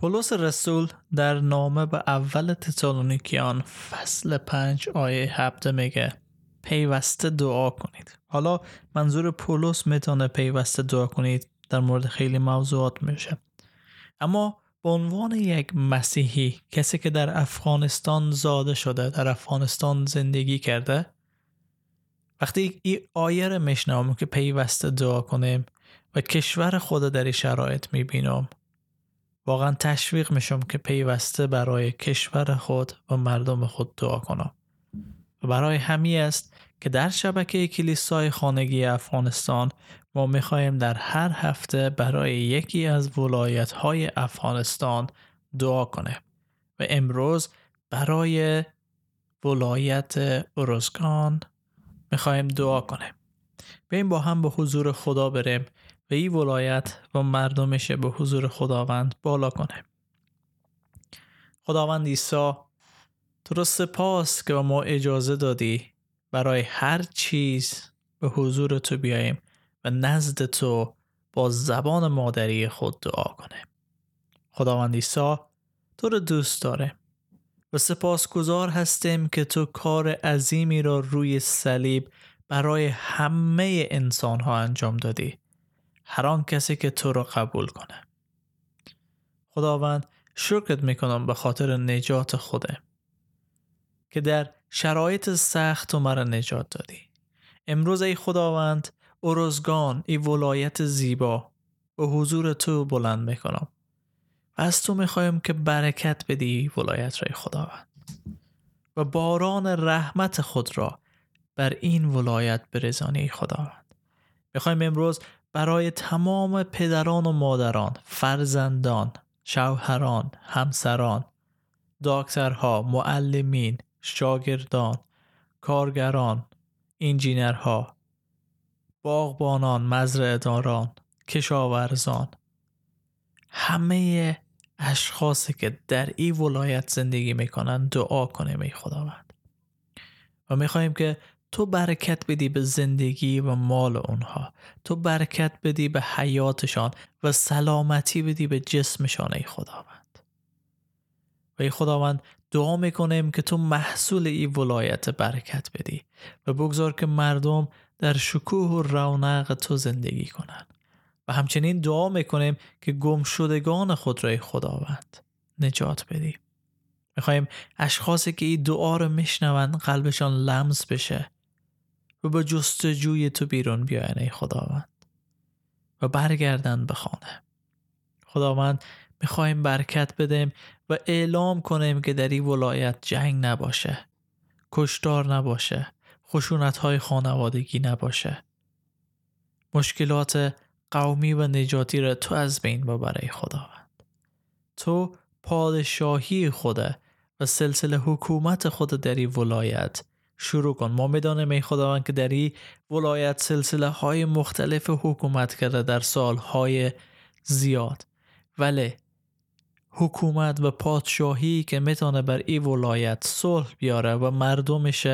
پولس رسول در نامه به اول تسالونیکیان فصل پنج آیه هفته میگه پیوسته دعا کنید. حالا منظور پولس می‌تونه پیوسته دعا کنید در مورد خیلی موضوعات میشه. اما به عنوان یک مسیحی کسی که در افغانستان زاده شده در افغانستان زندگی کرده وقتی این آیه رو میشنوم که پیوسته دعا کنیم و کشور خود در شرایط می‌بینم واقعا تشویق میشم که پیوسته برای کشور خود و مردم خود دعا کنم. و برای همی است که در شبکه کلیسای خانگی افغانستان ما می‌خواهیم در هر هفته برای یکی از ولایت های افغانستان دعا کنیم و امروز برای ولایت اروزگان می‌خواهیم دعا کنیم. این با هم به حضور خدا بریم و این ولایت و مردمش به حضور خداوند بالا کنیم خداوند عیسی تو رو سپاس که به ما اجازه دادی برای هر چیز به حضور تو بیاییم و نزد تو با زبان مادری خود دعا کنیم خداوند عیسی تو رو دوست داره و سپاسگزار هستیم که تو کار عظیمی را روی صلیب برای همه انسان ها انجام دادی. هر آن کسی که تو را قبول کنه. خداوند شکرت می‌کنم به خاطر نجات خوده که در شرایط سخت تو مرا نجات دادی. امروز ای خداوند اروزگان ای ولایت زیبا به حضور تو بلند می‌کنم. و از تو می‌خوایم که برکت بدی ولایت رای خداوند. و باران رحمت خود را بر این ولایت برزانی خداوند. می‌خوایم امروز برای تمام پدران و مادران فرزندان شوهران همسران دکترها معلمین شاگردان کارگران انجینرها باغبانان مزرعهداران کشاورزان همه اشخاصی که در این ولایت زندگی می‌کنن دعا کنیم ای خداوند. و می‌خواهیم که تو برکت بدی به زندگی و مال اونها. تو برکت بدی به حیاتشان و سلامتی بدی به جسمشان ای خداوند. و ای خداوند دعا می‌کنیم که تو محصول این ولایت برکت بدی و بگذار که مردم در شکوه و رونق تو زندگی کنند و همچنین دعا می‌کنیم که گمشدگان خود را خداوند نجات بدی. می‌خوایم اشخاصی که این دعا رو میشنوند قلبشان لمس بشه. و به جستجوی تو بیرون بیاین ای خداوند. و برگردن به خانه. خداوند می‌خوایم برکت بدیم و اعلام کنیم که در این ولایت جنگ نباشه کشتار نباشه خشونت های خانوادگی نباشه. مشکلات قومی و نجاتی را تو از بین ببره خداوند. تو پادشاهی خوده و سلسله حکومت خود در این ولایت شروع کن. ما می‌دانیم ای خداوند که در این ولایت سلسله های مختلف حکومت کرده در سالهای زیاد. ولی حکومت و پادشاهی که می‌تونه بر این ولایت صلح بیاره و مردمش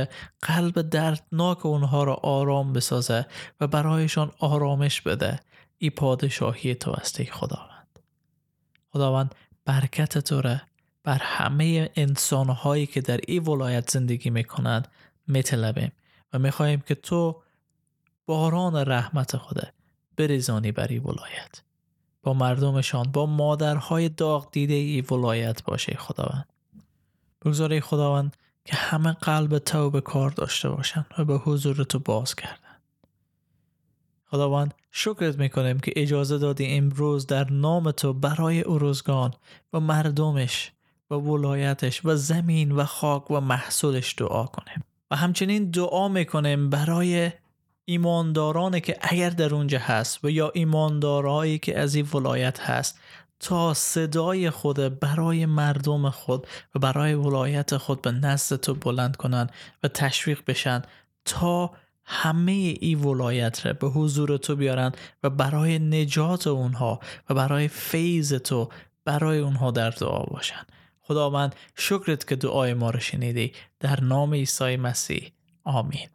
قلب دردناک اونها را آرام بسازه و برایشان آرامش بده ای پادشاهی تو است ای خداوند. خداوند برکت تو را بر همه انسانهایی که در این ولایت زندگی می‌کنند میطلبیم و می‌خواهیم که تو باران رحمت خوده بریزانی بر این ولایت. با مردمشان با مادرهای داغ دیده ای ولایت باشه خداوند. بگذار خداوند که همه قلب تو به کار داشته باشند و به حضور تو باز کردن. خداوند شکرت می‌کنیم که اجازه دادی امروز در نام تو برای اروزگان و مردمش و ولایتش و زمین و خاک و محصولش دعا کنیم. و همچنین دعا می‌کنیم برای ایماندارانی که اگر در اونجا هست و یا ایماندارایی که از این ولایت هست تا صدای خود برای مردم خود و برای ولایت خود به نزد تو بلند کنند و تشویق بشن تا همه این ولایت را به حضور تو بیارن و برای نجات اونها و برای فیض تو برای اونها در دعا باشن. خداوند شکرت که دعای ما رو شنیدی. در نام عیسی مسیح. آمین.